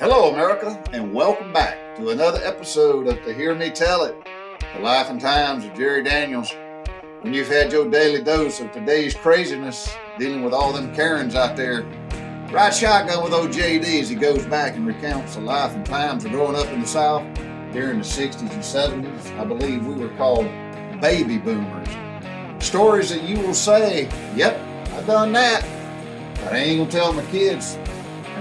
Hello, America, and welcome back to another episode of To Hear Me Tell It, the life and times of Jerry Daniels. When you've had your daily dose of today's craziness, dealing with all them Karens out there, ride shotgun with old JD as he goes back and recounts the life and times of growing up in the South during the 60s and 70s. I believe we were called baby boomers. Stories that you will say, yep, I done that, but I ain't gonna tell my kids,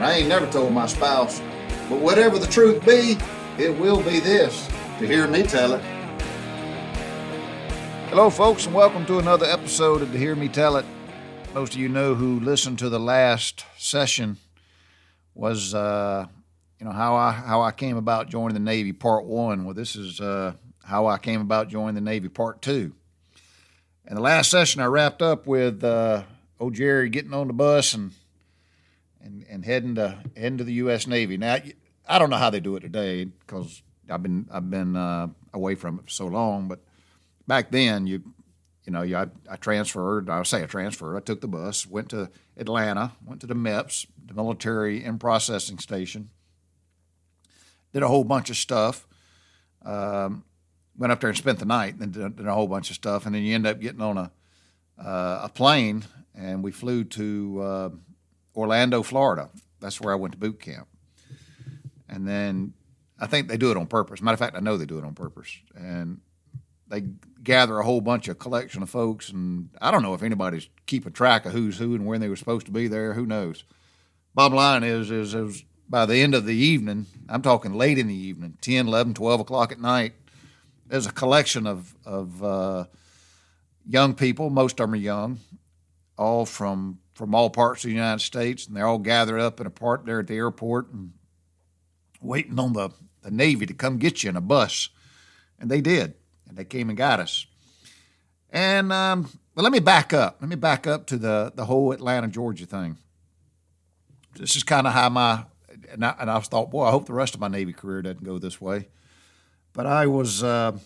and I ain't never told my spouse. But whatever the truth be, it will be this to hear me tell it. Hello, folks, and welcome to another episode of To Hear Me Tell It. Most of you know who listened to the last session was, uh, you know, how I how I came about joining the Navy, Part One. Well, this is uh, how I came about joining the Navy, Part Two. And the last session, I wrapped up with uh, old Jerry getting on the bus and and, and heading to heading to the U.S. Navy. Now, I don't know how they do it today because I've been I've been uh, away from it for so long. But back then, you you know, you, I, I transferred. I say I transferred. I took the bus, went to Atlanta, went to the MEPS, the Military and Processing Station. Did a whole bunch of stuff. Um, went up there and spent the night, and did, did, a whole bunch of stuff, and then you end up getting on a uh, a plane, and we flew to uh, Orlando, Florida. That's where I went to boot camp. And then I think they do it on purpose. Matter of fact, I know they do it on purpose. And they gather a whole bunch of collection of folks, and I don't know if anybody's keeping track of who's who and when they were supposed to be there. Who knows? Bottom line is, is, is by the end of the evening, I'm talking late in the evening, 10, 11, 12 o'clock at night, there's a collection of, of uh, young people, most of them are young, all from from all parts of the United States, and they're all gathered up in a part there at the airport and waiting on the, the Navy to come get you in a bus. And they did, and they came and got us. And um, well, let me back up. Let me back up to the the whole Atlanta, Georgia thing. This is kind of how my and I, and I thought, boy, I hope the rest of my Navy career doesn't go this way. But I was uh,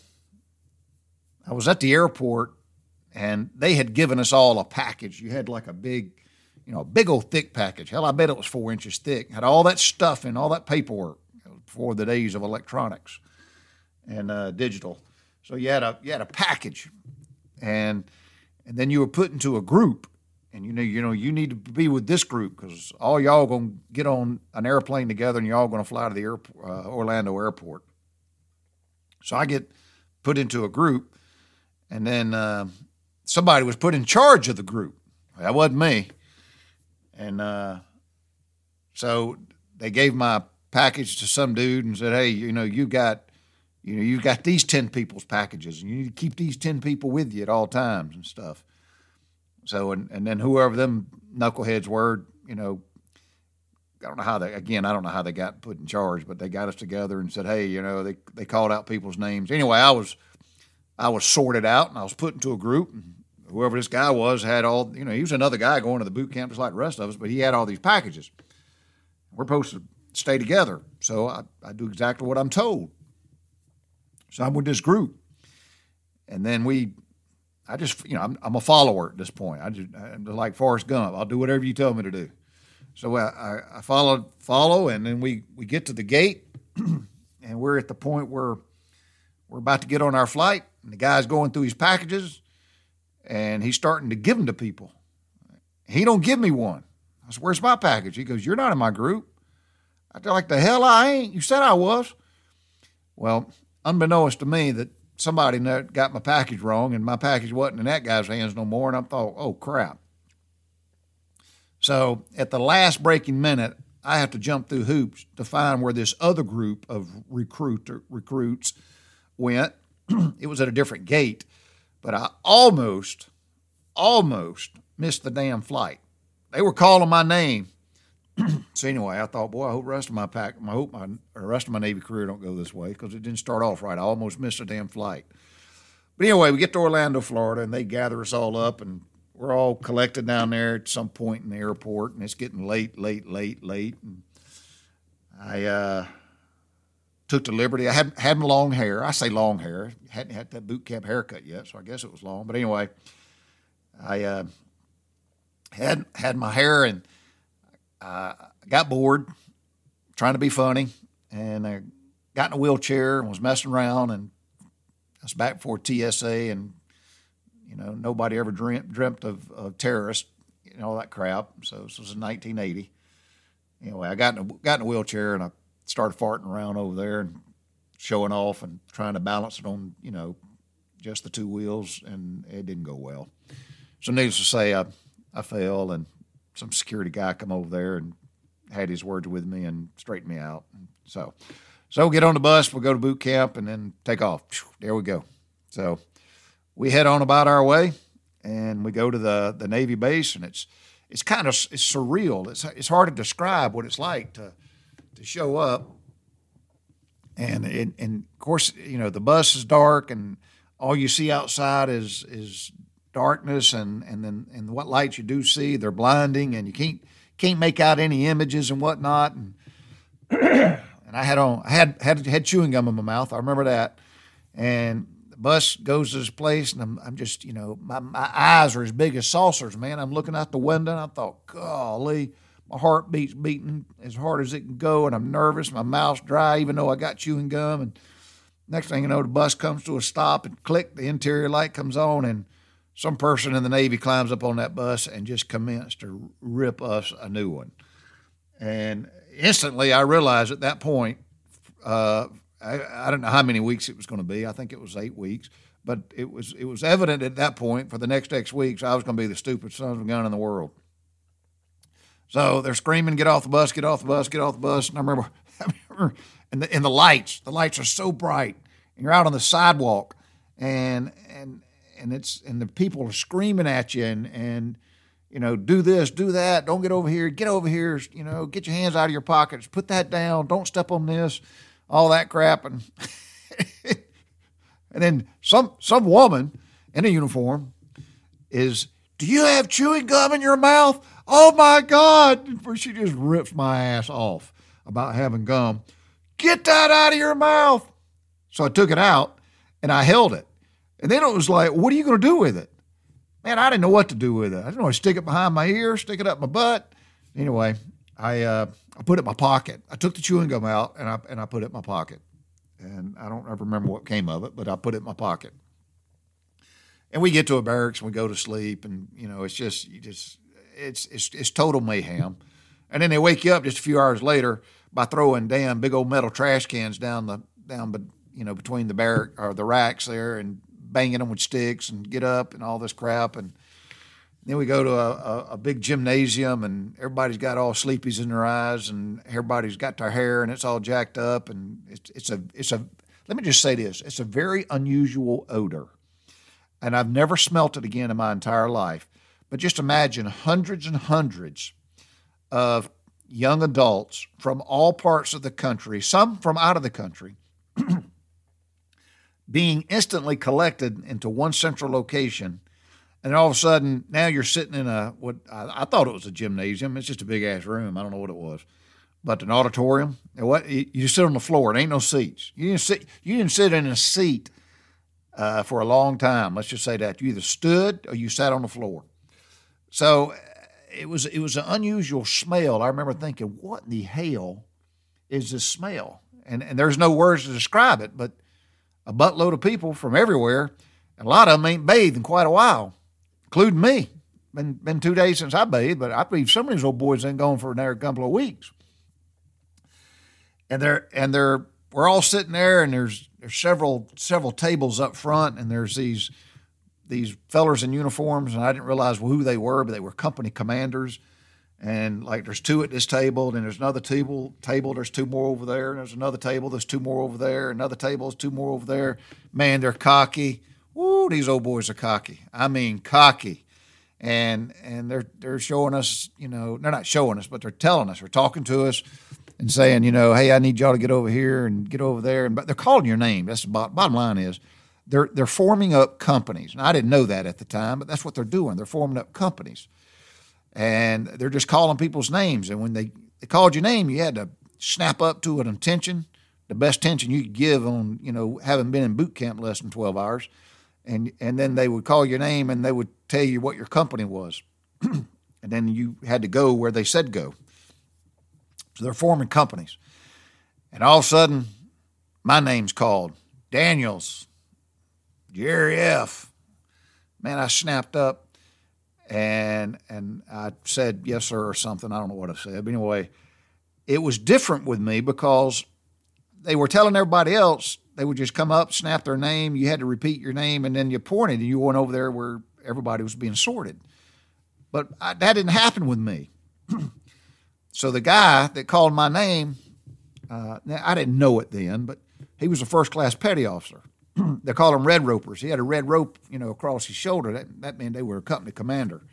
I was at the airport and they had given us all a package. You had like a big, you know, a big old thick package. Hell, I bet it was four inches thick. Had all that stuff and all that paperwork before the days of electronics and uh, digital. So you had a you had a package, and and then you were put into a group, and you know you know you need to be with this group because all y'all gonna get on an airplane together, and y'all gonna fly to the air, uh, Orlando airport. So I get put into a group, and then. Uh, somebody was put in charge of the group. That wasn't me. And uh, so they gave my package to some dude and said, "Hey, you know, you got, you know, you got these ten people's packages, and you need to keep these ten people with you at all times and stuff." So, and and then whoever them knuckleheads were, you know, I don't know how they again, I don't know how they got put in charge, but they got us together and said, "Hey, you know, they they called out people's names." Anyway, I was I was sorted out and I was put into a group. And whoever this guy was had all, you know, he was another guy going to the boot camp just like the rest of us, but he had all these packages. We're supposed to stay together. So I, I do exactly what I'm told. So I'm with this group. And then we, I just, you know, I'm, I'm a follower at this point. I just, I'm like Forrest Gump. I'll do whatever you tell me to do. So I, I, I follow, follow, and then we, we get to the gate, and we're at the point where we're about to get on our flight, and the guy's going through his packages, and he's starting to give them to people. He don't give me one. I said, "Where's my package?" He goes, "You're not in my group." I feel like the hell I ain't. You said I was. Well, unbeknownst to me, that somebody got my package wrong, and my package wasn't in that guy's hands no more. And I thought, "Oh crap!" So at the last breaking minute, I have to jump through hoops to find where this other group of recruit recruits went. it was at a different gate, but I almost, almost missed the damn flight. They were calling my name. so anyway, I thought, boy, I hope the rest of my pack, I hope my the rest of my Navy career don't go this way because it didn't start off right. I almost missed a damn flight. But anyway, we get to Orlando, Florida, and they gather us all up, and we're all collected down there at some point in the airport, and it's getting late, late, late, late. And I uh, took the liberty. I hadn't had long hair. I say long hair. Hadn't had that boot camp haircut yet, so I guess it was long. But anyway, I uh, had had my hair and I got bored trying to be funny, and I got in a wheelchair and was messing around, and I was back for TSA, and you know nobody ever dreamt dreamt of, of terrorists, and all that crap. So this was in 1980. Anyway, I got in a, got in a wheelchair and I started farting around over there and showing off and trying to balance it on you know just the two wheels, and it didn't go well. So needless to say, I I fell, and some security guy come over there and had his words with me and straightened me out. So, so get on the bus, we'll go to boot camp, and then take off. There we go. So we head on about our way, and we go to the the Navy base, and it's it's kind of it's surreal. It's it's hard to describe what it's like to to show up, and and of course you know the bus is dark, and all you see outside is is darkness, and and then and what lights you do see they're blinding, and you can't can't make out any images and whatnot, and and I had on I had had had chewing gum in my mouth. I remember that, and the bus goes to this place, and I'm, I'm just, you know, my, my eyes are as big as saucers, man. I'm looking out the window, and I thought, golly, my heart beats beating as hard as it can go, and I'm nervous. My mouth's dry, even though I got chewing gum. And next thing you know, the bus comes to a stop, and click, the interior light comes on, and some person in the Navy climbs up on that bus and just commenced to rip us a new one. And instantly, I realized at that point, uh, I, I don't know how many weeks it was going to be. I think it was eight weeks, but it was it was evident at that point for the next X weeks I was going to be the stupidest son of a gun in the world. So they're screaming, "Get off the bus! Get off the bus! Get off the bus!" And I remember, I remember, and the, and the lights, the lights are so bright, and you're out on the sidewalk, and and and it's and the people are screaming at you, and and you know, do this, do that, don't get over here, get over here, you know, get your hands out of your pockets, put that down, don't step on this all that crap, and and then some some woman in a uniform is, do you have chewing gum in your mouth? Oh my God! She just rips my ass off about having gum. Get that out of your mouth. So I took it out and I held it. And then it was like, what are you going to do with it? Man, I didn't know what to do with it. I didn't know to stick it behind my ear, stick it up my butt. Anyway, I uh, I put it in my pocket. I took the chewing gum out and I and I put it in my pocket. And I don't ever remember what came of it, but I put it in my pocket. And we get to a barracks and we go to sleep, and you know it's just you just it's it's it's total mayhem. And then they wake you up just a few hours later by throwing damn big old metal trash cans down the down, but you know between the barrack or the racks there, and banging them with sticks and get up and all this crap and then we go to a, a, a, big gymnasium, and everybody's got all sleepies in their eyes, and everybody's got their hair, and it's all jacked up, and it's, it's a it's a. Let me just say this: it's a very unusual odor, and I've never smelt it again in my entire life. But just imagine hundreds and hundreds of young adults from all parts of the country, some from out of the country, being instantly collected into one central location and all of a sudden now you're sitting in a what I, I, thought it was a gymnasium. It's just a big ass room. I don't know what it was, but an auditorium. what you, sit on the floor. It ain't no seats. You didn't sit. You didn't sit in a seat uh, for a long time. Let's just say that you either stood or you sat on the floor. So it was it was an unusual smell. I remember thinking, what in the hell is this smell? And and there's no words to describe it, but a buttload of people from everywhere. And a lot of them ain't bathed in quite a while including me. Been been two days since I bathed, but I believe some of these old boys ain't gone for another couple of weeks. And they're and they're we're all sitting there, and there's there's several several tables up front, and there's these these fellers in uniforms, and I didn't realize who they were, but they were company commanders. And like there's two at this table, and there's another table table, there's two more over there, and there's another table, there's two more over there, another table, there's two more over there. Man, they're cocky. Woo, these old boys are cocky. I mean, cocky. And and they're they're showing us, you know, they're not showing us, but they're telling us, they're talking to us and saying, you know, hey, I need y'all to get over here and get over there. And but they're calling your name. That's the bottom, line is they're they're forming up companies. And I didn't know that at the time, but that's what they're doing. They're forming up companies. And they're just calling people's names. And when they, they called your name, you had to snap up to an attention, the best tension you could give on, you know, having been in boot camp less than 12 hours and and then they would call your name and they would tell you what your company was, and then you had to go where they said go. So they're forming companies. And all of a sudden, my name's called Daniels, Jerry F. Man, I snapped up and and I said yes sir or something. I don't know what I said, but anyway, it was different with me because they were telling everybody else they would just come up, snap their name. You had to repeat your name, and then you pointed, and you went over there where everybody was being sorted. But I, that didn't happen with me. so the guy that called my name, uh, I didn't know it then, but he was a first class petty officer. they call them red ropers. He had a red rope, you know, across his shoulder. That, that meant they were a company commander.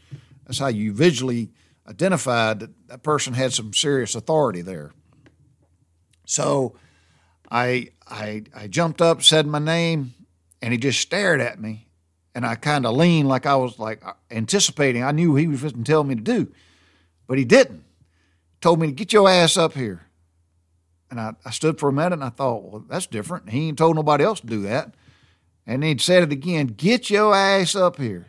That's how you visually identified that that person had some serious authority there. So I, I, I jumped up, said my name, and he just stared at me. And I kind of leaned like I was like anticipating. I knew he was going to tell me to do, but he didn't. Told me to get your ass up here. And I, I stood for a minute and I thought, well, that's different. He ain't told nobody else to do that. And he'd said it again, get your ass up here.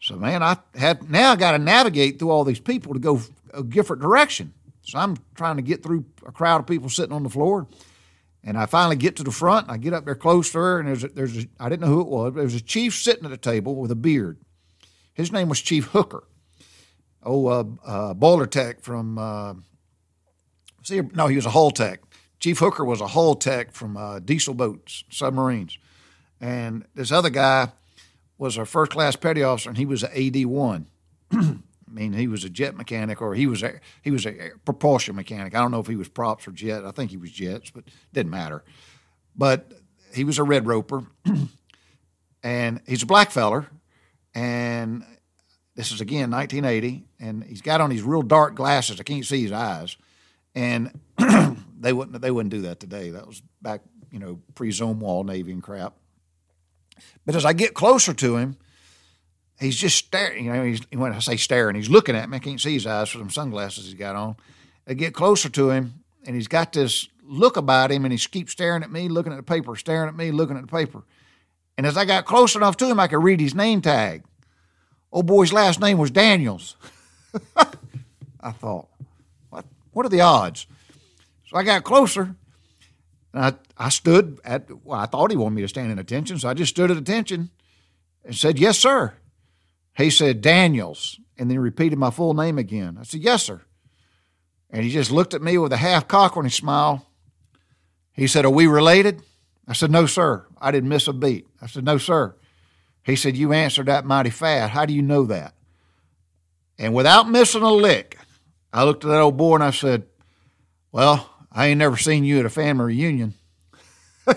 So man, I had now I got to navigate through all these people to go a different direction. So I'm trying to get through a crowd of people sitting on the floor. And I finally get to the front. I get up there close to her, and there's a, there's a, I didn't know who it was. There was a chief sitting at a table with a beard. His name was Chief Hooker. Oh, uh, uh, boiler tech from. Uh, see, no, he was a hull tech. Chief Hooker was a hull tech from uh, diesel boats, submarines, and this other guy was a first class petty officer, and he was an AD one. I mean, he was a jet mechanic, or he was a he was a propulsion mechanic. I don't know if he was props or jet. I think he was jets, but didn't matter. But he was a red roper, and he's a black feller, and this is again 1980, and he's got on these real dark glasses. I can't see his eyes, and they wouldn't they wouldn't do that today. That was back you know pre Zumwalt Navy and crap. But as I get closer to him he's just staring. You know, he's, when I say staring, he's looking at me. I can't see his eyes for some sunglasses he's got on. I get closer to him, and he's got this look about him, and he keeps staring at me, looking at the paper, staring at me, looking at the paper. And as I got close enough to him, I could read his name tag. Old boy's last name was Daniels. I thought, what? What are the odds? So I got closer. I, I stood at, well, I thought he wanted me to stand in attention, so I just stood at attention and said, Yes, sir. He said, Daniels. And then he repeated my full name again. I said, Yes, sir. And he just looked at me with a half cockerney smile. He said, Are we related? I said, No, sir. I didn't miss a beat. I said, No, sir. He said, You answered that mighty fast. How do you know that? And without missing a lick, I looked at that old boy and I said, Well, I ain't never seen you at a family reunion.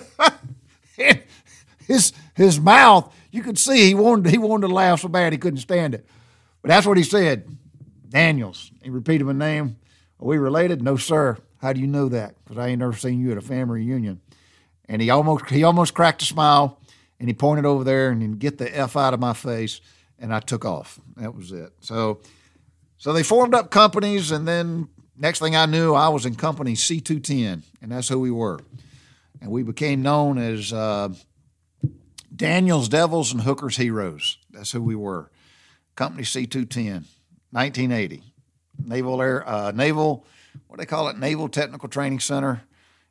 his his mouth you could see he wanted he wanted to laugh so bad he couldn't stand it. But that's what he said. Daniels. He repeated my name. Are we related? No, sir. How do you know that? Because I ain't never seen you at a family reunion. And he almost he almost cracked a smile and he pointed over there and he get the F out of my face and I took off. That was it. So so they formed up companies and then next thing I knew I was in company C210 and that's who we were. And we became known as uh, Daniels Devils and Hooker's Heroes. That's who we were. Company C210, 1980. Naval Air, uh, Naval, what do they call it? Naval Technical Training Center,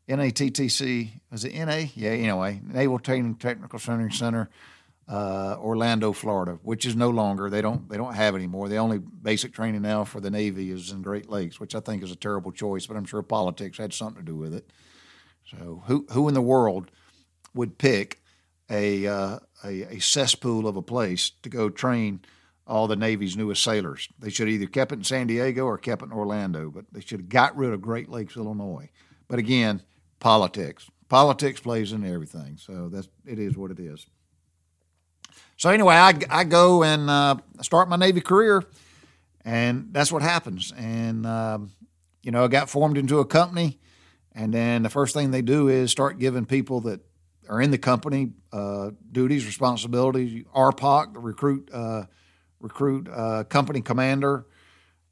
NATTC. Is it NA? Yeah, anyway, Naval Training Technical Training Center, uh, Orlando, Florida, which is no longer. They don't they don't have anymore. The only basic training now for the Navy is in Great Lakes, which I think is a terrible choice, but I'm sure politics had something to do with it. So who who in the world would pick a, uh, a, a cesspool of a place to go train all the Navy's newest sailors. They should have either kept it in San Diego or kept it in Orlando, but they should have got rid of Great Lakes, Illinois. But again, politics. Politics plays into everything, so that's it is what it is. So anyway, I, I go and uh, start my Navy career, and that's what happens. And um, you know, I got formed into a company, and then the first thing they do is start giving people that are in the company uh, duties, responsibilities. RPOC, the recruit, uh, recruit uh, company commander,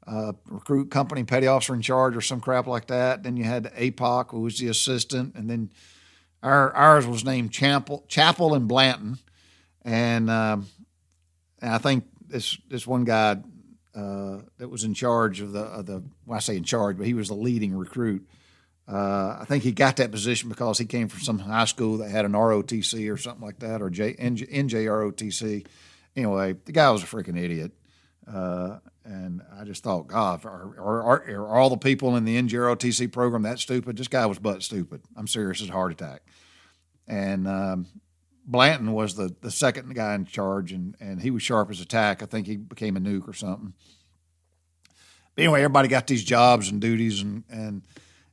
uh, recruit company petty officer in charge, or some crap like that. Then you had APOC, who was the assistant, and then our ours was named Chapel, Chapel and Blanton, and, um, and I think this this one guy uh, that was in charge of the of the. Well, I say in charge, but he was the leading recruit. Uh, I think he got that position because he came from some high school that had an ROTC or something like that, or J, NJ, NJROTC. Anyway, the guy was a freaking idiot. Uh, and I just thought, God, are, are, are, all the people in the NJROTC program that stupid? This guy was butt stupid. I'm serious as a heart attack. And um, Blanton was the, the second guy in charge, and, and he was sharp as a tack. I think he became a nuke or something. But anyway, everybody got these jobs and duties, and and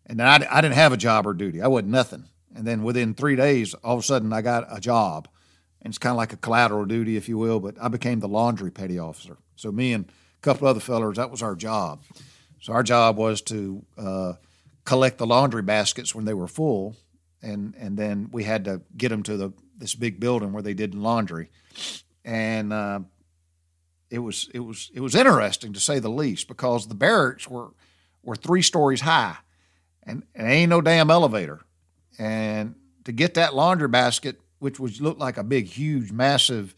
and I, I didn't have a job or duty. I wasn't nothing. And then within three days, all of a sudden, I got a job, and it's kind of like a collateral duty, if you will. But I became the laundry petty officer. So me and a couple other fellers, that was our job. So our job was to uh, collect the laundry baskets when they were full, and and then we had to get them to the this big building where they did laundry, and uh, it was it was it was interesting to say the least because the barracks were were three stories high, and, and ain't no damn elevator, and to get that laundry basket, which was looked like a big, huge, massive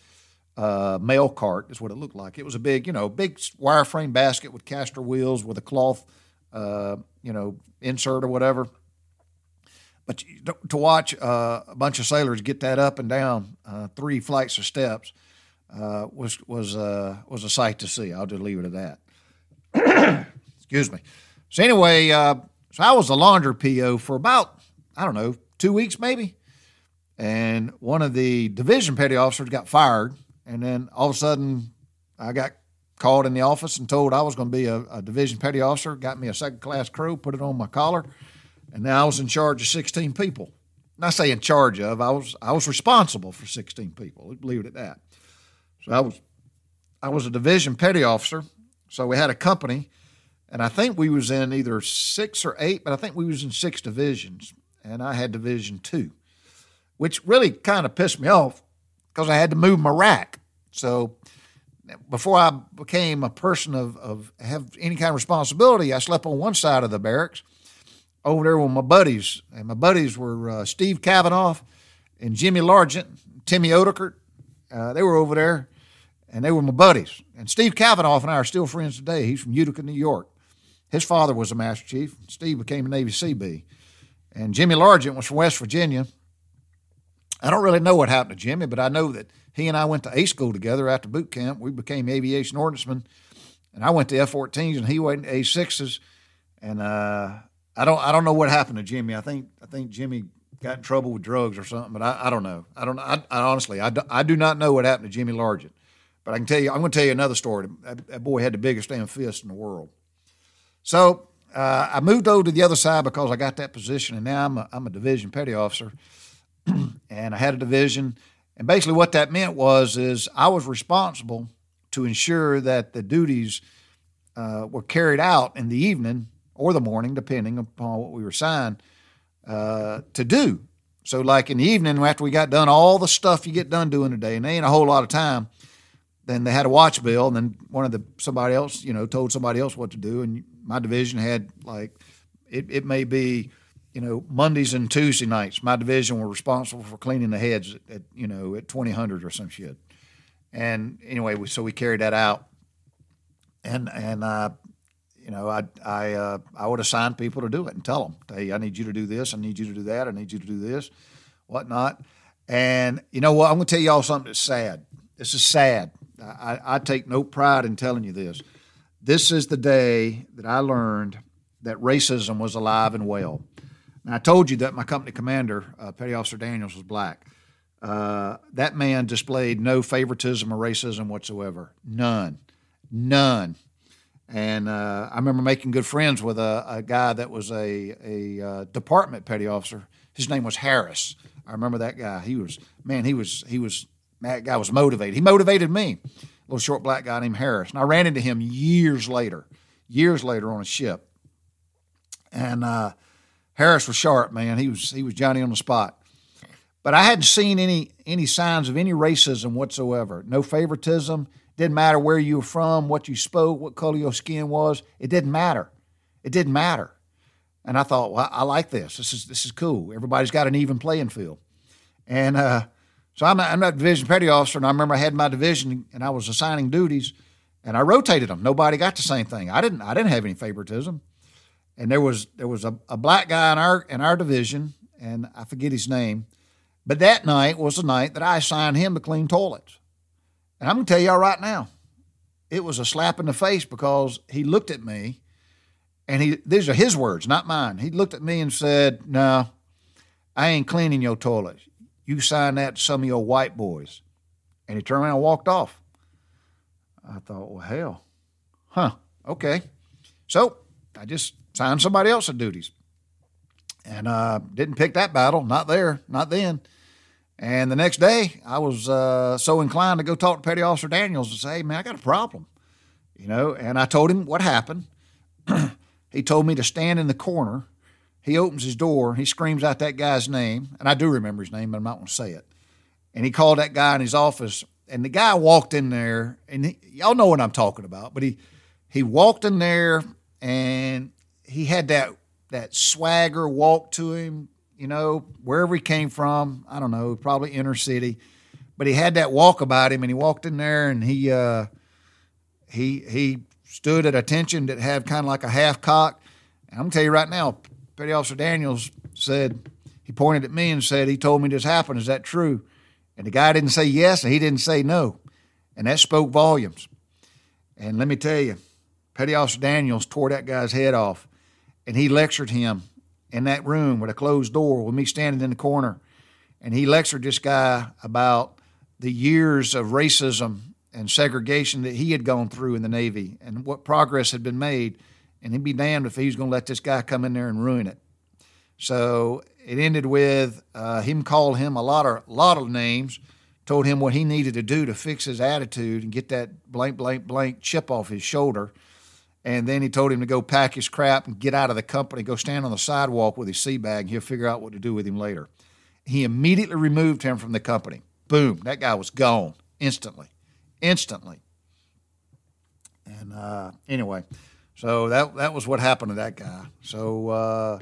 uh, mail cart, is what it looked like. It was a big, you know, big wireframe basket with caster wheels with a cloth, uh, you know, insert or whatever but to watch uh, a bunch of sailors get that up and down uh, three flights of steps uh, was was uh, was a sight to see. I'll just leave it at that. Excuse me. So anyway, so I was the laundry PO for about I don't know two weeks maybe, and one of the division petty officers got fired, and then all of a sudden I got called in the office and told I was going to be a, a division petty officer. Got me a second class crow, put it on my collar and now I was in charge of 16 people. I say in charge of, I was I was responsible for 16 people. Leave it at that. So I was I was a division petty officer. So we had a company, and I think we was in either six or eight, but I think we was in six divisions, and I had division two, which really kind of pissed me off because I had to move my rack. So before I became a person of, of have any kind of responsibility, I slept on one side of the barracks over there with my buddies, and my buddies were uh, Steve Cavanaugh and Jimmy Largent, Timmy Odekert. Uh, they were over there, and they were my buddies. And Steve Cavanaugh and I are still friends today. He's from Utica, New York. His father was a Master Chief. Steve became a Navy Seabee. And Jimmy Largent was from West Virginia. I don't really know what happened to Jimmy, but I know that he and I went to A school together after boot camp. We became aviation ordnancemen, and I went to F 14s and he went to A 6s. And uh, I don't I don't know what happened to Jimmy. I think I think Jimmy got in trouble with drugs or something, but I, I don't know. I don't. I, I honestly I do, I do not know what happened to Jimmy Largent, but I can tell you. I'm going to tell you another story. That, that boy had the biggest damn fist in the world. So uh, I moved over to the other side because I got that position, and now I'm a, I'm a division petty officer, and I had a division. And basically, what that meant was is I was responsible to ensure that the duties uh, were carried out in the evening or the morning, depending upon what we were assigned uh, to do. So, like in the evening, after we got done all the stuff you get done doing today, and ain't a whole lot of time, then they had a watch bill, and then one of the somebody else, you know, told somebody else what to do, and my division had like it, it may be, you know, Mondays and Tuesday nights. My division were responsible for cleaning the heads at, at you know at twenty hundred or some shit, and anyway, we, so we carried that out, and and uh, you know, I I uh, I would assign people to do it and tell them, hey, I need you to do this, I need you to do that, I need you to do this, whatnot. And you know what? I'm going to tell y'all something that's sad. This is sad. I, I take no pride in telling you this. This is the day that I learned that racism was alive and well. I told you that my company commander, uh, Petty Officer Daniels, was black. Uh, that man displayed no favoritism or racism whatsoever. None. None. And uh, I remember making good friends with a, a guy that was a, a uh, department petty officer. His name was Harris. I remember that guy. He was man. He was he was that guy was motivated. He motivated me. A little short black guy named Harris. And I ran into him years later, years later on a ship. And uh, Harris was sharp, man. He was he was Johnny on the spot. But I hadn't seen any any signs of any racism whatsoever. No favoritism didn't matter where you were from, what you spoke, what color your skin was. It didn't matter. It didn't matter. And I thought, well, I like this. This is this is cool. Everybody's got an even playing field. And uh, so I'm, I'm not division petty officer, and I remember I had my division and I was assigning duties, and I rotated them. Nobody got the same thing. I didn't. I didn't have any favoritism. And there was there was a, a black guy in our in our division, and I forget his name, but that night was the night that I assigned him to clean toilets. And I'm gonna tell y'all right now, it was a slap in the face because he looked at me, and he these are his words, not mine. He looked at me and said, "No, I ain't cleaning your toilets. You sign that to some of your white boys." And he turned around and walked off. I thought, well, hell, huh, okay. So I just signed somebody else's duties. And uh, didn't pick that battle, not there, not then. And the next day, I was uh, so inclined to go talk to Petty Officer Daniels and say, hey, man, I got a problem. You know, and I told him what happened. he told me to stand in the corner. He opens his door. He screams out that guy's name. And I do remember his name, but I'm not going to say it. And he called that guy in his office and the guy walked in there, and he, y'all know what I'm talking about. But he he walked in there, and he had that that swagger walk to him. You know, wherever he came from, I don't know, probably inner city, but he had that walk about him, and he walked in there, and he uh, he he stood at attention that had kind of like a half cock. And I'm gonna tell you right now, Petty Officer Daniels said he pointed at me and said he told me this happened. Is that true? And the guy didn't say yes and he didn't say no. And that spoke volumes. And let me tell you, Petty Officer Daniels tore that guy's head off. And he lectured him in that room with a closed door with me standing in the corner. And he lectured this guy about the years of racism and segregation that he had gone through in the Navy and what progress had been made. And he'd be damned if he was going to let this guy come in there and ruin it. So it ended with uh, him called him a lot of lot of names, told him what he needed to do to fix his attitude and get that blank blank blank chip off his shoulder. And then he told him to go pack his crap and get out of the company, go stand on the sidewalk with his sea bag, and he'll figure out what to do with him later. He immediately removed him from the company. Boom, that guy was gone instantly, instantly. And uh, anyway, so that that was what happened to that guy. So. Uh,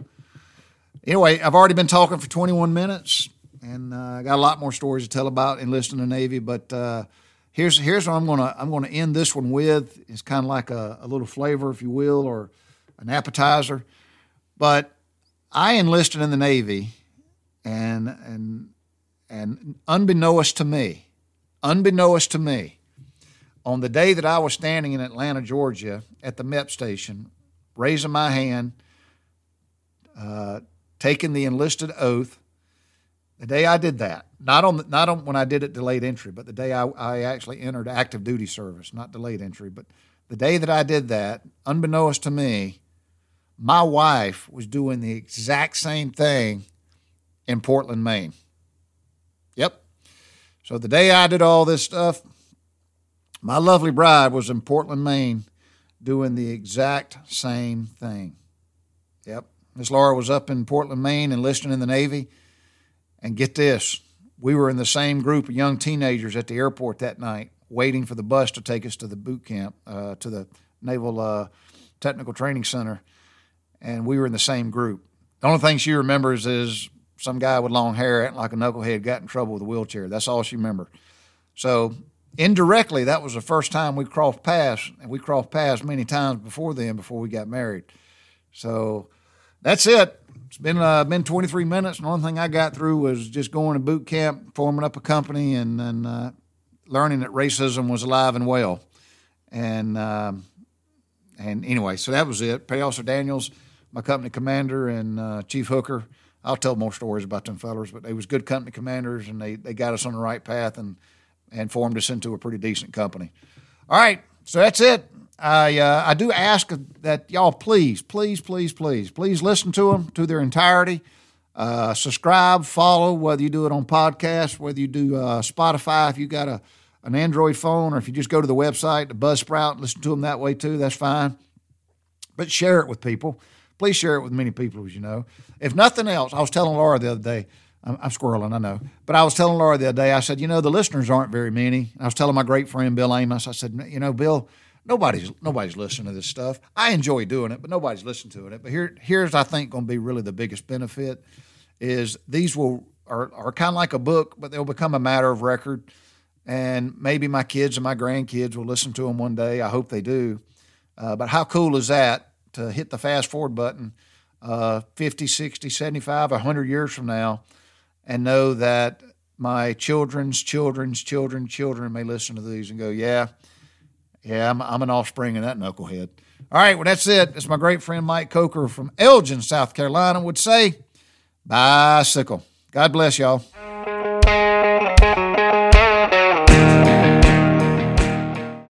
anyway, I've already been talking for 21 minutes, and uh, I got a lot more stories to tell about enlisting in the Navy. But uh, here's here's what I'm gonna I'm gonna end this one with. It's kind of like a, a little flavor, if you will, or an appetizer. But I enlisted in the Navy, and and and unbeknownst to me, unbeknownst to me, on the day that I was standing in Atlanta, Georgia, at the MEP station, raising my hand. Uh, taken the enlisted oath. The day I did that, not on the, not on when I did it delayed entry, but the day I, I actually entered active duty service, not delayed entry, but the day that I did that, unbeknownst to me, my wife was doing the exact same thing in Portland, Maine. Yep. So the day I did all this stuff, my lovely bride was in Portland, Maine, doing the exact same thing. Yep. Miss Laura was up in Portland, Maine, enlisting in the Navy. And get this, we were in the same group of young teenagers at the airport that night, waiting for the bus to take us to the boot camp, uh, to the Naval uh, Technical Training Center. And we were in the same group. The only thing she remembers is some guy with long hair, acting like a knucklehead, got in trouble with a wheelchair. That's all she remembers. So indirectly, that was the first time we crossed paths, and we crossed paths many times before then, before we got married. So that's it. It's been uh, been 23 minutes, and the only thing I got through was just going to boot camp, forming up a company, and and uh, learning that racism was alive and well. And um, and anyway, so that was it. Petty Officer Daniels, my company commander, and uh, Chief Hooker. I'll tell more stories about them fellers, but they was good company commanders, and they, they got us on the right path and and formed us into a pretty decent company. All right, so that's it. I uh, I do ask that y'all please, please, please, please, please listen to them to their entirety. Uh, subscribe, follow, whether you do it on podcast, whether you do uh, Spotify, if you got a an Android phone, or if you just go to the website, the Buzzsprout, listen to them that way too. That's fine. But share it with people. Please share it with many people, as you know. If nothing else, I was telling Laura the other day. I'm, I'm squirreling, I know, but I was telling Laura the other day. I said, you know, the listeners aren't very many. I was telling my great friend Bill Amos. I said, you know, Bill nobody's nobody's listening to this stuff. I enjoy doing it, but nobody's listening to it. But here here's I think going to be really the biggest benefit is these will are, are kind of like a book, but they'll become a matter of record. and maybe my kids and my grandkids will listen to them one day. I hope they do. Uh, but how cool is that to hit the fast forward button uh, 50, 60, 75, 100 years from now and know that my children's children's children's children may listen to these and go, yeah, yeah, I'm, I'm an offspring of that knucklehead. All right, well, that's it. As my great friend Mike Coker from Elgin, South Carolina would say, bicycle. God bless y'all.